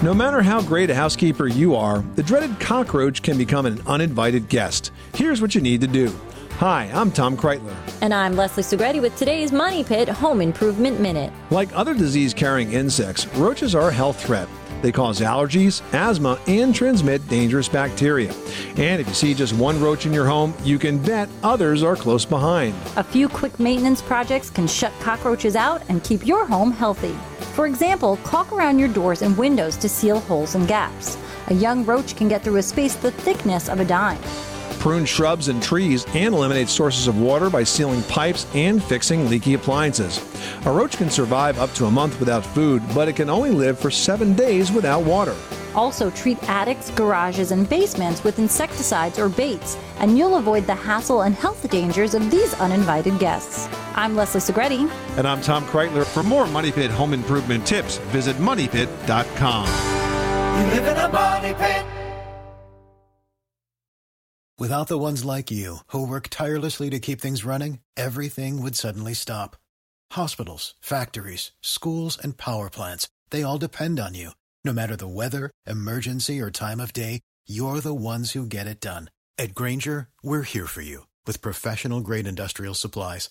No matter how great a housekeeper you are, the dreaded cockroach can become an uninvited guest. Here's what you need to do. Hi, I'm Tom Kraeutler. And I'm Leslie Segrete with today's Money Pit Home Improvement Minute. Like other disease carrying insects, roaches are a health threat. They cause allergies, asthma, and transmit dangerous bacteria. And if you see just one roach in your home, you can bet others are close behind. A few quick maintenance projects can shut cockroaches out and keep your home healthy. For example, caulk around your doors and windows to seal holes and gaps. A young roach can get through a space the thickness of a dime. Prune shrubs and trees and eliminate sources of water by sealing pipes and fixing leaky appliances. A roach can survive up to a month without food, but it can only live for seven days without water. Also, treat attics, garages, and basements with insecticides or baits, and you'll avoid the hassle and health dangers of these uninvited guests. I'm Leslie Segrete. And I'm Tom Kraeutler. For more Money Pit home improvement tips, visit MoneyPit.com. You live in a money pit. Without the ones like you, who work tirelessly to keep things running, everything would suddenly stop. Hospitals, factories, schools, and power plants, they all depend on you. No matter the weather, emergency, or time of day, you're the ones who get it done. At Grainger, we're here for you with professional grade industrial supplies.